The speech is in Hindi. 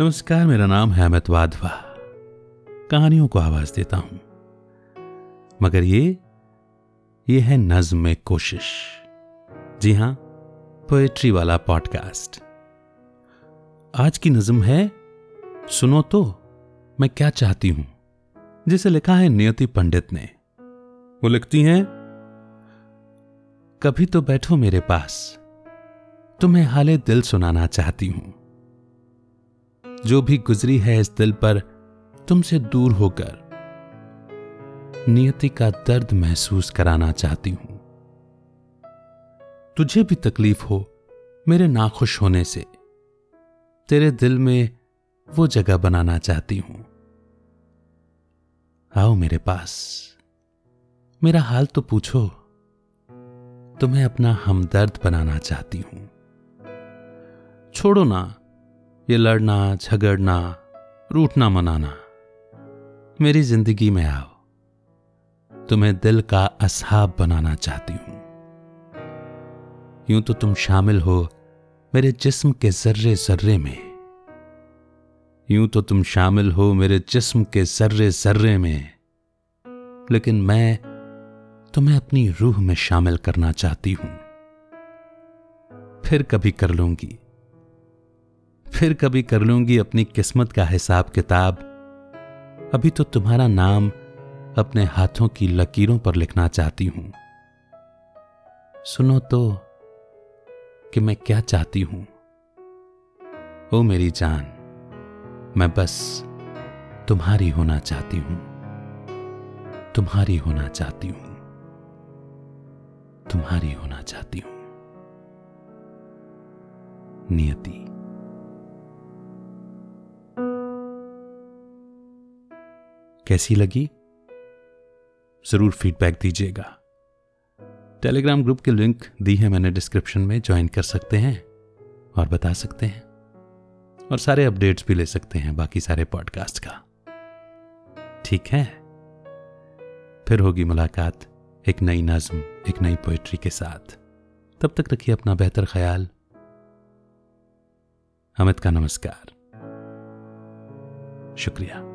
नमस्कार, मेरा नाम है अमित वाधवा। कहानियों को आवाज़ देता हूँ। मगर ये ये है नज्म में कोशिश। जी हाँ, पोएट्री वाला पॉडकास्ट। आज की नज्म है, सुनो तो मैं क्या चाहती हूँ? जिसे लिखा है नियति पंडित ने। वो लिखती हैं, कभी तो बैठो मेरे पास, तुम्हें हाले दिल सुनाना चाहती हूँ। जो भी गुजरी है इस दिल पर, तुमसे दूर होकर नियति का दर्द महसूस कराना चाहती हूँ। तुझे भी तकलीफ़ हो मेरे नाखुश होने से। तेरे दिल में वो जगह बनाना चाहती हूँ। आओ मेरे पास। मेरा हाल तो पूछो। तुम्हें अपना हमदर्द बनाना चाहती हूँ। छोड़ो ना। ये लड़ना, झगड़ना, रूठना, मनाना। मेरी ज़िंदगी में आओ। तुम्हें दिल का असहाब बनाना चाहती हूँ। यूँ तो तुम शामिल हो मेरे जिस्म के जर्रे जर्रे में। यूँ तो तुम शामिल हो मेरे जिस्म के जर्रे जर्रे में। लेकिन मैं तुम्हें अपनी रूह में शामिल करना चाहती हूँ। फिर कभी कर लूँगी। फिर कभी कर लूँगी अपनी किस्मत का हिसाब किताब। अभी तो तुम्हारा नाम अपने हाथों की लकीरों पर लिखना चाहती हूँ। सुनो तो कि मैं क्या चाहती हूँ। ओ मेरी जान, मैं बस तुम्हारी होना चाहती हूँ। तुम्हारी होना चाहती हूँ। तुम्हारी होना चाहती हूँ। नियति। कैसी लगी? ज़रूर फीडबैक दीजिएगा। टेलीग्राम ग्रुप की लिंक दी है मैंने डिस्क्रिप्शन में ज्वाइन कर सकते हैं और बता सकते हैं। और सारे अपडेट्स भी ले सकते हैं, बाकी सारे पॉडकास्ट का। ठीक है? फिर होगी मुलाकात एक नई नज्म, एक नई पोइट्री के साथ। तब तक रखिए अपना बेहतर ख्याल। अमित का नमस्कार। शुक्रिया।